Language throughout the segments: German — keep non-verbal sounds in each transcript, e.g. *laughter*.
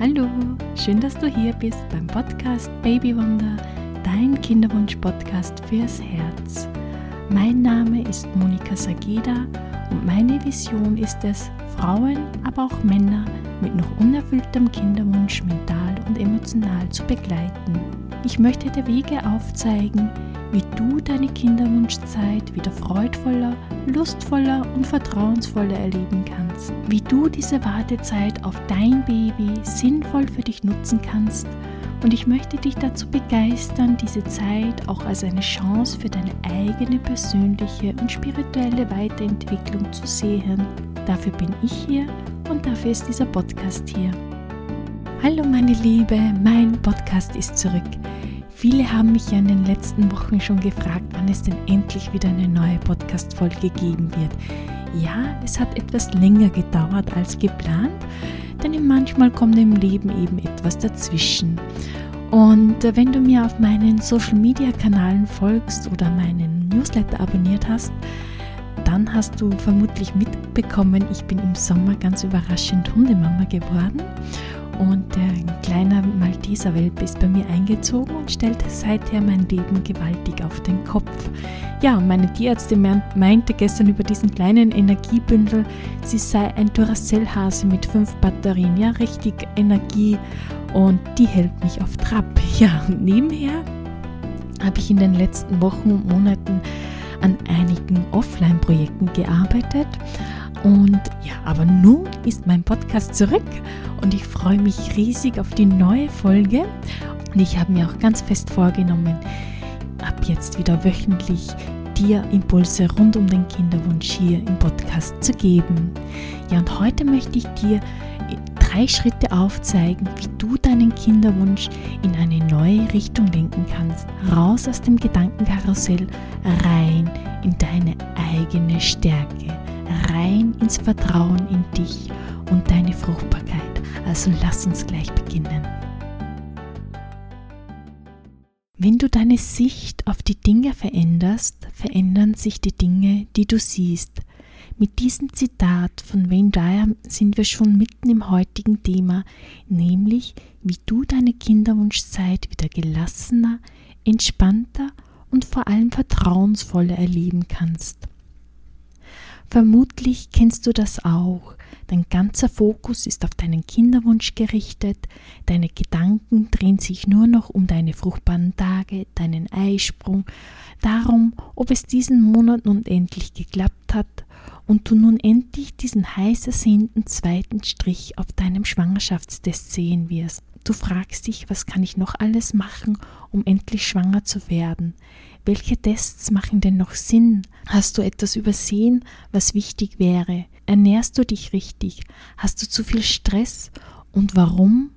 Hallo, schön, dass du hier bist beim Podcast Baby Wonder, dein Kinderwunsch-Podcast fürs Herz. Mein Name ist Monika Sageda und meine Vision ist es, Frauen, aber auch Männer mit noch unerfülltem Kinderwunsch mental und emotional zu begleiten. Ich möchte dir Wege aufzeigen, wie du deine Kinderwunschzeit wieder freudvoller, lustvoller und vertrauensvoller erleben kannst. Wie du diese Wartezeit auf dein Baby sinnvoll für dich nutzen kannst. Und ich möchte dich dazu begeistern, diese Zeit auch als eine Chance für deine eigene persönliche und spirituelle Weiterentwicklung zu sehen. Dafür bin ich hier und dafür ist dieser Podcast hier. Hallo meine Liebe, mein Podcast ist zurück. Viele haben mich ja in den letzten Wochen schon gefragt, wann es denn endlich wieder eine neue Podcast-Folge geben wird. Ja, es hat etwas länger gedauert als geplant, denn manchmal kommt im Leben eben etwas dazwischen. Und äh, wenn du mir auf meinen Social-Media-Kanalen folgst oder meinen Newsletter abonniert hast, dann hast du vermutlich mitbekommen, ich bin im Sommer ganz überraschend Hundemama geworden und ein kleiner Malteser Welpe ist bei mir eingezogen und stellte seither mein Leben gewaltig auf den Kopf. Ja, meine Tierärztin meinte gestern über diesen kleinen Energiebündel, sie sei ein Duracell-Hase mit fünf Batterien. Ja, richtig Energie und die hält mich auf Trab. *laughs* Ja, und nebenher habe ich in den letzten Wochen und Monaten an einigen Offline-Projekten gearbeitet und ja, aber nun ist mein Podcast zurück und ich freue mich riesig auf die neue Folge. Und ich habe mir auch ganz fest vorgenommen, ab jetzt wieder wöchentlich dir Impulse rund um den Kinderwunsch hier im Podcast zu geben. Ja, und heute möchte ich dir drei Schritte aufzeigen, wie du deinen Kinderwunsch in eine neue Richtung lenken kannst. Raus aus dem Gedankenkarussell, rein in deine eigene Stärke rein ins Vertrauen in dich und deine Fruchtbarkeit. Also lass uns gleich beginnen. Wenn du deine Sicht auf die Dinge veränderst, verändern sich die Dinge, die du siehst. Mit diesem Zitat von Wayne Dyer sind wir schon mitten im heutigen Thema, nämlich wie du deine Kinderwunschzeit wieder gelassener, entspannter und vor allem vertrauensvoller erleben kannst. Vermutlich kennst du das auch. Dein ganzer Fokus ist auf deinen Kinderwunsch gerichtet, deine Gedanken drehen sich nur noch um deine fruchtbaren Tage, deinen Eisprung, darum, ob es diesen Monat nun endlich geklappt hat und du nun endlich diesen heiß ersehnten zweiten Strich auf deinem Schwangerschaftstest sehen wirst. Du fragst dich, was kann ich noch alles machen, um endlich schwanger zu werden? Welche Tests machen denn noch Sinn? Hast du etwas übersehen, was wichtig wäre? Ernährst du dich richtig? Hast du zu viel Stress? Und warum?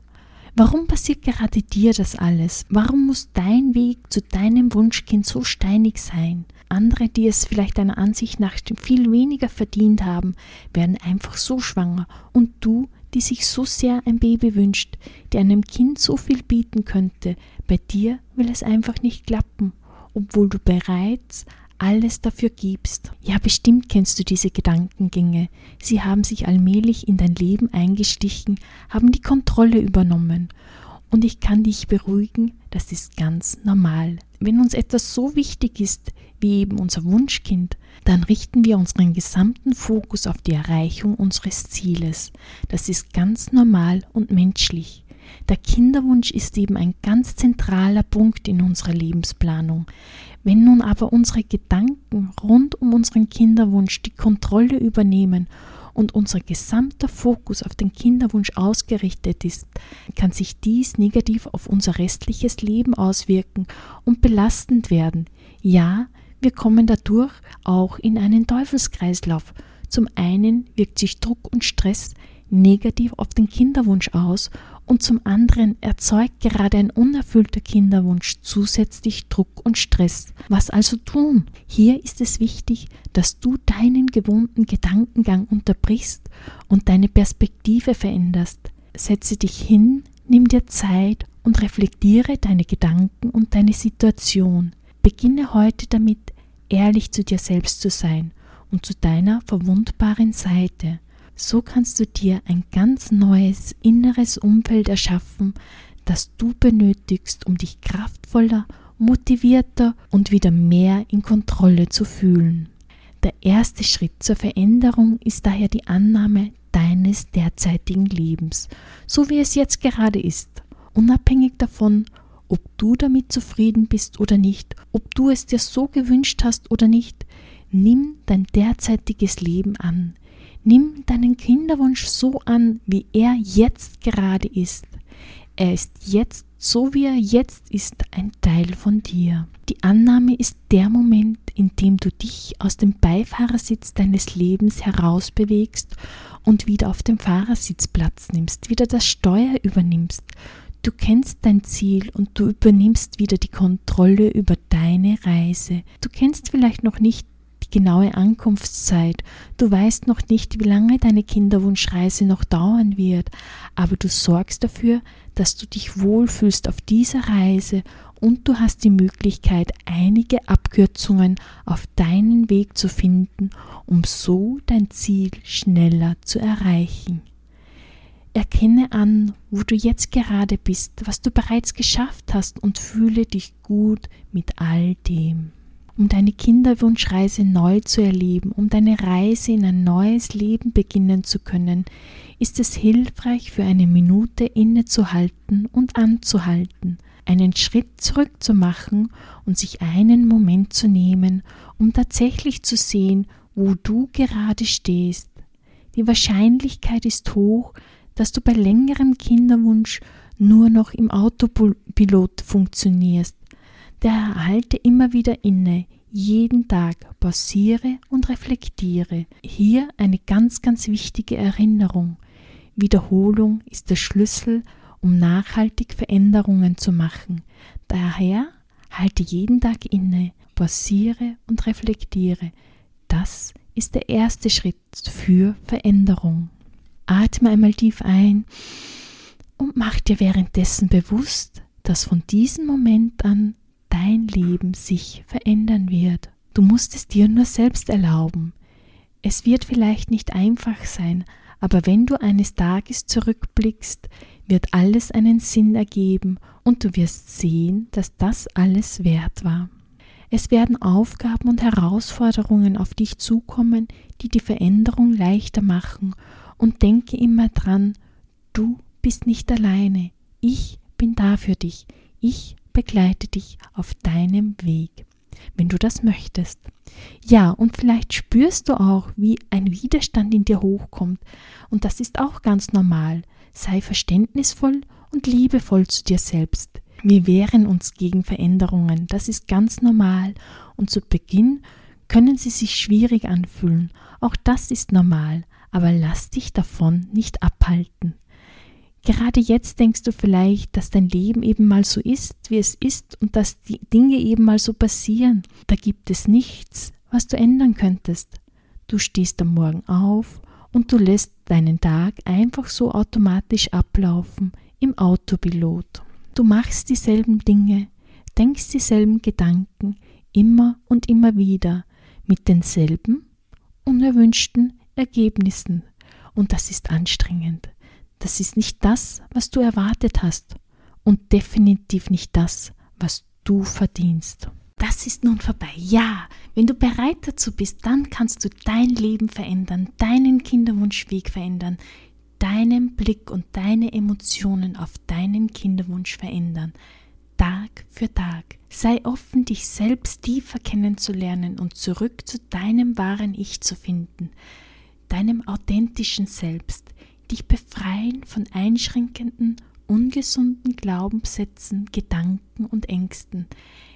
Warum passiert gerade dir das alles? Warum muss dein Weg zu deinem Wunschkind so steinig sein? Andere, die es vielleicht deiner Ansicht nach viel weniger verdient haben, werden einfach so schwanger und du, die sich so sehr ein Baby wünscht, die einem Kind so viel bieten könnte, bei dir will es einfach nicht klappen obwohl du bereits alles dafür gibst. Ja, bestimmt kennst du diese Gedankengänge. Sie haben sich allmählich in dein Leben eingestichen, haben die Kontrolle übernommen. Und ich kann dich beruhigen, das ist ganz normal. Wenn uns etwas so wichtig ist, wie eben unser Wunschkind, dann richten wir unseren gesamten Fokus auf die Erreichung unseres Zieles. Das ist ganz normal und menschlich. Der Kinderwunsch ist eben ein ganz zentraler Punkt in unserer Lebensplanung. Wenn nun aber unsere Gedanken rund um unseren Kinderwunsch die Kontrolle übernehmen und unser gesamter Fokus auf den Kinderwunsch ausgerichtet ist, kann sich dies negativ auf unser restliches Leben auswirken und belastend werden. Ja, wir kommen dadurch auch in einen Teufelskreislauf. Zum einen wirkt sich Druck und Stress negativ auf den Kinderwunsch aus und zum anderen erzeugt gerade ein unerfüllter Kinderwunsch zusätzlich Druck und Stress. Was also tun? Hier ist es wichtig, dass du deinen gewohnten Gedankengang unterbrichst und deine Perspektive veränderst. Setze dich hin, nimm dir Zeit und reflektiere deine Gedanken und deine Situation. Beginne heute damit, ehrlich zu dir selbst zu sein und zu deiner verwundbaren Seite. So kannst du dir ein ganz neues inneres Umfeld erschaffen, das du benötigst, um dich kraftvoller, motivierter und wieder mehr in Kontrolle zu fühlen. Der erste Schritt zur Veränderung ist daher die Annahme deines derzeitigen Lebens, so wie es jetzt gerade ist, unabhängig davon, ob du damit zufrieden bist oder nicht, ob du es dir so gewünscht hast oder nicht, nimm dein derzeitiges Leben an. Nimm deinen Kinderwunsch so an, wie er jetzt gerade ist. Er ist jetzt, so wie er jetzt ist, ein Teil von dir. Die Annahme ist der Moment, in dem du dich aus dem Beifahrersitz deines Lebens herausbewegst und wieder auf dem Fahrersitz Platz nimmst, wieder das Steuer übernimmst. Du kennst dein Ziel und du übernimmst wieder die Kontrolle über deine Reise. Du kennst vielleicht noch nicht genaue Ankunftszeit. Du weißt noch nicht, wie lange deine Kinderwunschreise noch dauern wird, aber du sorgst dafür, dass du dich wohlfühlst auf dieser Reise und du hast die Möglichkeit, einige Abkürzungen auf deinen Weg zu finden, um so dein Ziel schneller zu erreichen. Erkenne an, wo du jetzt gerade bist, was du bereits geschafft hast und fühle dich gut mit all dem um deine Kinderwunschreise neu zu erleben, um deine Reise in ein neues Leben beginnen zu können, ist es hilfreich, für eine Minute innezuhalten und anzuhalten, einen Schritt zurückzumachen und sich einen Moment zu nehmen, um tatsächlich zu sehen, wo du gerade stehst. Die Wahrscheinlichkeit ist hoch, dass du bei längerem Kinderwunsch nur noch im Autopilot funktionierst, der halte immer wieder inne, jeden Tag pausiere und reflektiere. Hier eine ganz, ganz wichtige Erinnerung. Wiederholung ist der Schlüssel, um nachhaltig Veränderungen zu machen. Daher halte jeden Tag inne, pausiere und reflektiere. Das ist der erste Schritt für Veränderung. Atme einmal tief ein und mach dir währenddessen bewusst, dass von diesem Moment an dein Leben sich verändern wird. Du musst es dir nur selbst erlauben. Es wird vielleicht nicht einfach sein, aber wenn du eines Tages zurückblickst, wird alles einen Sinn ergeben und du wirst sehen, dass das alles wert war. Es werden Aufgaben und Herausforderungen auf dich zukommen, die die Veränderung leichter machen und denke immer dran, du bist nicht alleine, ich bin da für dich, ich begleite dich auf deinem Weg, wenn du das möchtest. Ja, und vielleicht spürst du auch, wie ein Widerstand in dir hochkommt, und das ist auch ganz normal. Sei verständnisvoll und liebevoll zu dir selbst. Wir wehren uns gegen Veränderungen, das ist ganz normal, und zu Beginn können sie sich schwierig anfühlen, auch das ist normal, aber lass dich davon nicht abhalten. Gerade jetzt denkst du vielleicht, dass dein Leben eben mal so ist, wie es ist und dass die Dinge eben mal so passieren. Da gibt es nichts, was du ändern könntest. Du stehst am Morgen auf und du lässt deinen Tag einfach so automatisch ablaufen im Autopilot. Du machst dieselben Dinge, denkst dieselben Gedanken immer und immer wieder mit denselben unerwünschten Ergebnissen. Und das ist anstrengend. Das ist nicht das, was du erwartet hast und definitiv nicht das, was du verdienst. Das ist nun vorbei. Ja, wenn du bereit dazu bist, dann kannst du dein Leben verändern, deinen Kinderwunschweg verändern, deinen Blick und deine Emotionen auf deinen Kinderwunsch verändern. Tag für Tag. Sei offen, dich selbst tiefer kennenzulernen und zurück zu deinem wahren Ich zu finden, deinem authentischen Selbst dich befreien von einschränkenden, ungesunden Glaubenssätzen, Gedanken und Ängsten.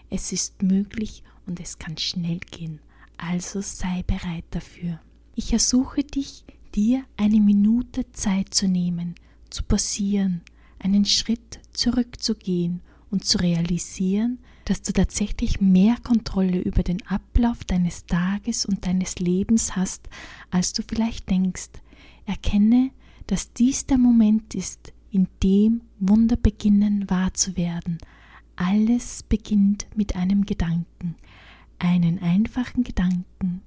Es ist möglich und es kann schnell gehen, also sei bereit dafür. Ich ersuche dich, dir eine Minute Zeit zu nehmen, zu passieren, einen Schritt zurückzugehen und zu realisieren, dass du tatsächlich mehr Kontrolle über den Ablauf deines Tages und deines Lebens hast, als du vielleicht denkst. Erkenne, dass dies der Moment ist, in dem Wunder beginnen wahr zu werden. Alles beginnt mit einem Gedanken, einen einfachen Gedanken.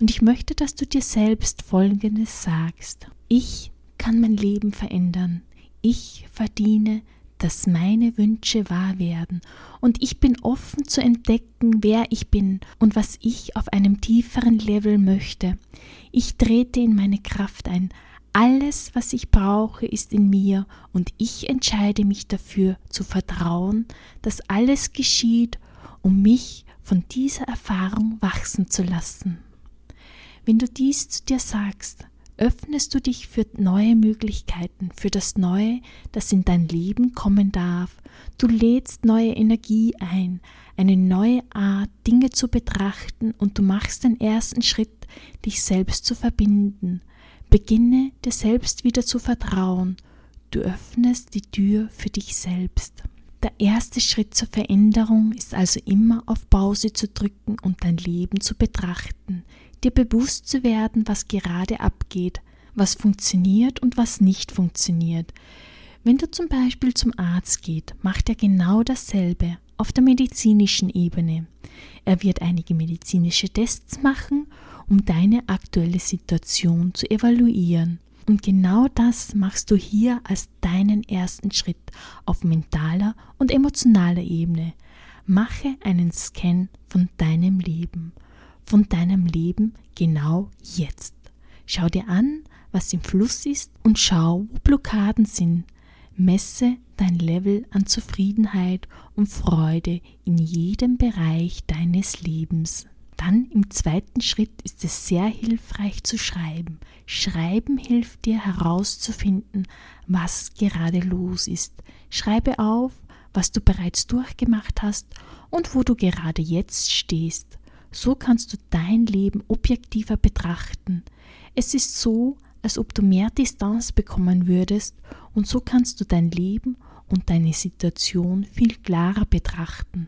Und ich möchte, dass du dir selbst Folgendes sagst. Ich kann mein Leben verändern. Ich verdiene, dass meine Wünsche wahr werden. Und ich bin offen zu entdecken, wer ich bin und was ich auf einem tieferen Level möchte. Ich trete in meine Kraft ein. Alles, was ich brauche, ist in mir und ich entscheide mich dafür zu vertrauen, dass alles geschieht, um mich von dieser Erfahrung wachsen zu lassen. Wenn du dies zu dir sagst, öffnest du dich für neue Möglichkeiten, für das Neue, das in dein Leben kommen darf. Du lädst neue Energie ein, eine neue Art, Dinge zu betrachten und du machst den ersten Schritt, dich selbst zu verbinden. Beginne dir selbst wieder zu vertrauen. Du öffnest die Tür für dich selbst. Der erste Schritt zur Veränderung ist also immer auf Pause zu drücken und dein Leben zu betrachten, dir bewusst zu werden, was gerade abgeht, was funktioniert und was nicht funktioniert. Wenn du zum Beispiel zum Arzt geht, macht er genau dasselbe auf der medizinischen Ebene. Er wird einige medizinische Tests machen, um deine aktuelle Situation zu evaluieren. Und genau das machst du hier als deinen ersten Schritt auf mentaler und emotionaler Ebene. Mache einen Scan von deinem Leben, von deinem Leben genau jetzt. Schau dir an, was im Fluss ist und schau, wo Blockaden sind. Messe dein Level an Zufriedenheit und Freude in jedem Bereich deines Lebens. Dann im zweiten Schritt ist es sehr hilfreich zu schreiben. Schreiben hilft dir herauszufinden, was gerade los ist. Schreibe auf, was du bereits durchgemacht hast und wo du gerade jetzt stehst. So kannst du dein Leben objektiver betrachten. Es ist so, als ob du mehr Distanz bekommen würdest und so kannst du dein Leben und deine Situation viel klarer betrachten.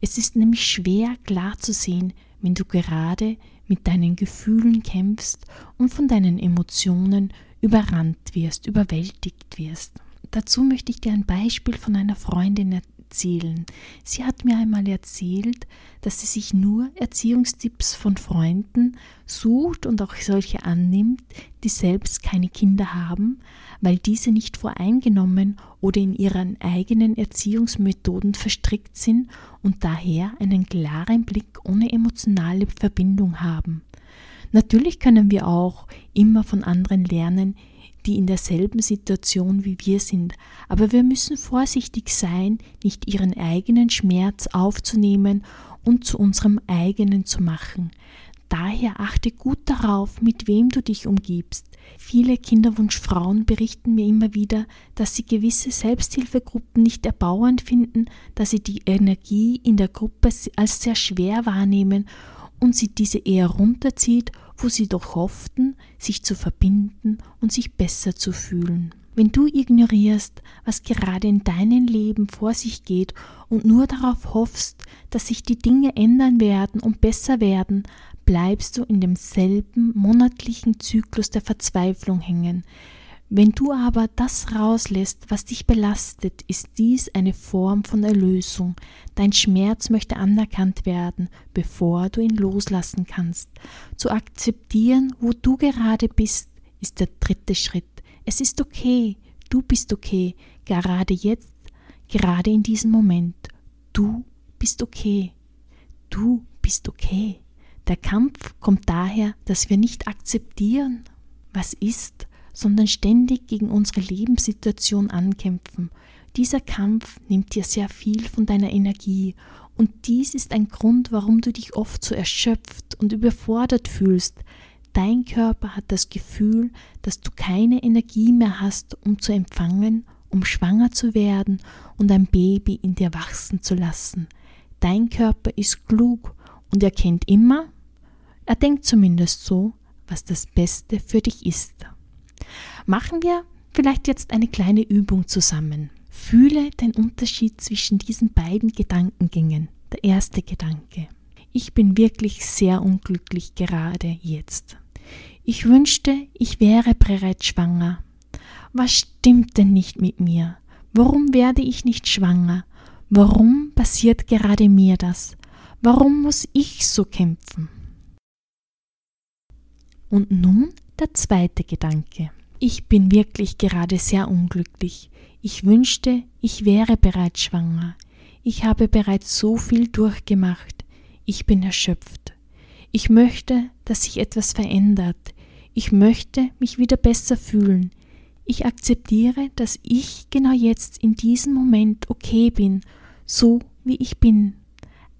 Es ist nämlich schwer klar zu sehen, wenn du gerade mit deinen Gefühlen kämpfst und von deinen Emotionen überrannt wirst, überwältigt wirst. Dazu möchte ich dir ein Beispiel von einer Freundin erzählen. Sie hat mir einmal erzählt, dass sie sich nur Erziehungstipps von Freunden sucht und auch solche annimmt, die selbst keine Kinder haben, weil diese nicht voreingenommen oder in ihren eigenen Erziehungsmethoden verstrickt sind und daher einen klaren Blick ohne emotionale Verbindung haben. Natürlich können wir auch immer von anderen lernen, die in derselben Situation wie wir sind, aber wir müssen vorsichtig sein, nicht ihren eigenen Schmerz aufzunehmen und zu unserem eigenen zu machen. Daher achte gut darauf, mit wem du dich umgibst. Viele Kinderwunschfrauen berichten mir immer wieder, dass sie gewisse Selbsthilfegruppen nicht erbauend finden, dass sie die Energie in der Gruppe als sehr schwer wahrnehmen und sie diese eher runterzieht wo sie doch hofften, sich zu verbinden und sich besser zu fühlen. Wenn du ignorierst, was gerade in deinem Leben vor sich geht und nur darauf hoffst, dass sich die Dinge ändern werden und besser werden, bleibst du in demselben monatlichen Zyklus der Verzweiflung hängen, wenn du aber das rauslässt, was dich belastet, ist dies eine Form von Erlösung. Dein Schmerz möchte anerkannt werden, bevor du ihn loslassen kannst. Zu akzeptieren, wo du gerade bist, ist der dritte Schritt. Es ist okay, du bist okay, gerade jetzt, gerade in diesem Moment. Du bist okay. Du bist okay. Der Kampf kommt daher, dass wir nicht akzeptieren, was ist, sondern ständig gegen unsere Lebenssituation ankämpfen. Dieser Kampf nimmt dir sehr viel von deiner Energie und dies ist ein Grund, warum du dich oft so erschöpft und überfordert fühlst. Dein Körper hat das Gefühl, dass du keine Energie mehr hast, um zu empfangen, um schwanger zu werden und ein Baby in dir wachsen zu lassen. Dein Körper ist klug und er kennt immer, er denkt zumindest so, was das Beste für dich ist. Machen wir vielleicht jetzt eine kleine Übung zusammen. Fühle den Unterschied zwischen diesen beiden Gedankengängen. Der erste Gedanke. Ich bin wirklich sehr unglücklich gerade jetzt. Ich wünschte, ich wäre bereits schwanger. Was stimmt denn nicht mit mir? Warum werde ich nicht schwanger? Warum passiert gerade mir das? Warum muss ich so kämpfen? Und nun der zweite Gedanke. Ich bin wirklich gerade sehr unglücklich. Ich wünschte, ich wäre bereits schwanger. Ich habe bereits so viel durchgemacht. Ich bin erschöpft. Ich möchte, dass sich etwas verändert. Ich möchte mich wieder besser fühlen. Ich akzeptiere, dass ich genau jetzt in diesem Moment okay bin, so wie ich bin.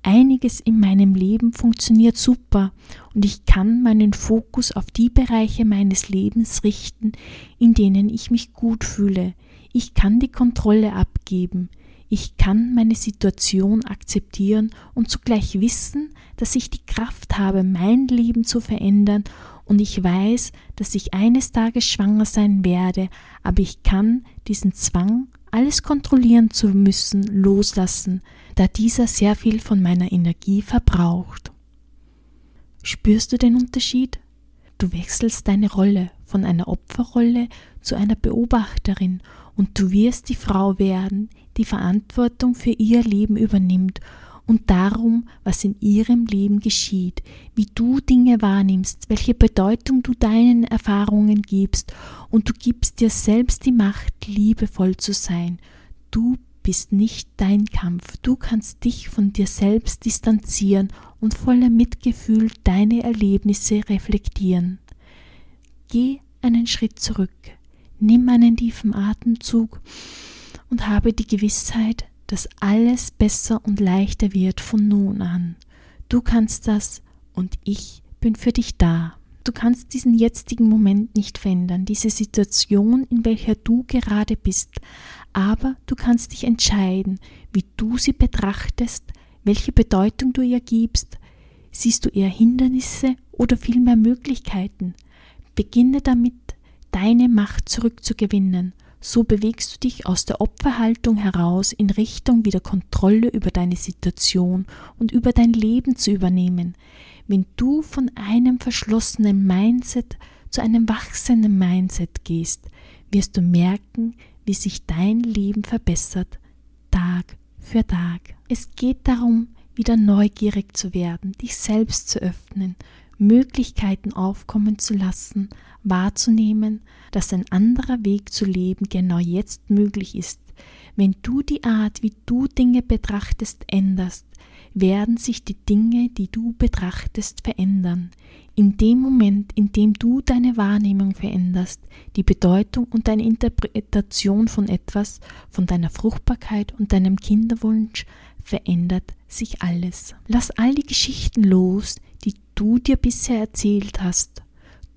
Einiges in meinem Leben funktioniert super und ich kann meinen Fokus auf die Bereiche meines Lebens richten, in denen ich mich gut fühle. Ich kann die Kontrolle abgeben. Ich kann meine Situation akzeptieren und zugleich wissen, dass ich die Kraft habe, mein Leben zu verändern und ich weiß, dass ich eines Tages schwanger sein werde, aber ich kann diesen Zwang, alles kontrollieren zu müssen, loslassen, da dieser sehr viel von meiner Energie verbraucht. Spürst du den Unterschied? Du wechselst deine Rolle von einer Opferrolle zu einer Beobachterin und du wirst die Frau werden, die Verantwortung für ihr Leben übernimmt und darum, was in ihrem Leben geschieht, wie du Dinge wahrnimmst, welche Bedeutung du deinen Erfahrungen gibst, und du gibst dir selbst die Macht, liebevoll zu sein. Du bist nicht dein Kampf, du kannst dich von dir selbst distanzieren und voller Mitgefühl deine Erlebnisse reflektieren. Geh einen Schritt zurück, nimm einen tiefen Atemzug und habe die Gewissheit, dass alles besser und leichter wird von nun an. Du kannst das und ich bin für dich da. Du kannst diesen jetzigen Moment nicht verändern, diese Situation, in welcher du gerade bist, aber du kannst dich entscheiden, wie du sie betrachtest, welche Bedeutung du ihr gibst. Siehst du eher Hindernisse oder vielmehr Möglichkeiten? Beginne damit, deine Macht zurückzugewinnen so bewegst du dich aus der Opferhaltung heraus in Richtung wieder Kontrolle über deine Situation und über dein Leben zu übernehmen. Wenn du von einem verschlossenen Mindset zu einem wachsenden Mindset gehst, wirst du merken, wie sich dein Leben verbessert, Tag für Tag. Es geht darum, wieder neugierig zu werden, dich selbst zu öffnen, Möglichkeiten aufkommen zu lassen, wahrzunehmen, dass ein anderer Weg zu leben genau jetzt möglich ist. Wenn du die Art, wie du Dinge betrachtest, änderst, werden sich die Dinge, die du betrachtest, verändern. In dem Moment, in dem du deine Wahrnehmung veränderst, die Bedeutung und deine Interpretation von etwas, von deiner Fruchtbarkeit und deinem Kinderwunsch, verändert sich alles. Lass all die Geschichten los, die du dir bisher erzählt hast.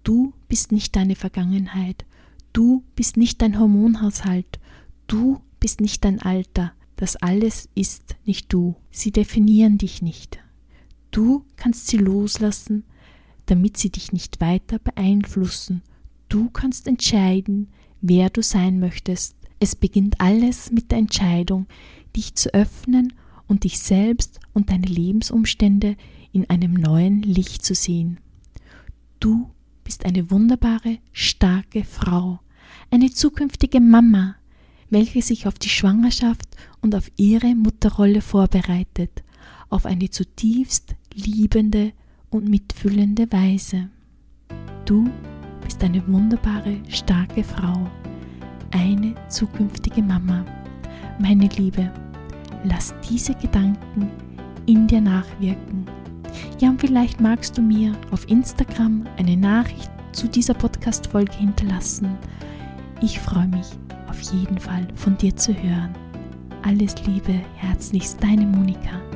Du bist nicht deine Vergangenheit. Du bist nicht dein Hormonhaushalt. Du bist nicht dein Alter. Das alles ist nicht du. Sie definieren dich nicht. Du kannst sie loslassen, damit sie dich nicht weiter beeinflussen. Du kannst entscheiden, wer du sein möchtest. Es beginnt alles mit der Entscheidung, dich zu öffnen und dich selbst und deine Lebensumstände in einem neuen Licht zu sehen. Du bist eine wunderbare, starke Frau, eine zukünftige Mama, welche sich auf die Schwangerschaft und auf ihre Mutterrolle vorbereitet, auf eine zutiefst liebende und mitfühlende Weise. Du bist eine wunderbare, starke Frau, eine zukünftige Mama. Meine Liebe, lass diese Gedanken in dir nachwirken. Ja, und vielleicht magst du mir auf Instagram eine Nachricht zu dieser Podcast-Folge hinterlassen. Ich freue mich auf jeden Fall von dir zu hören. Alles Liebe, herzlichst deine Monika.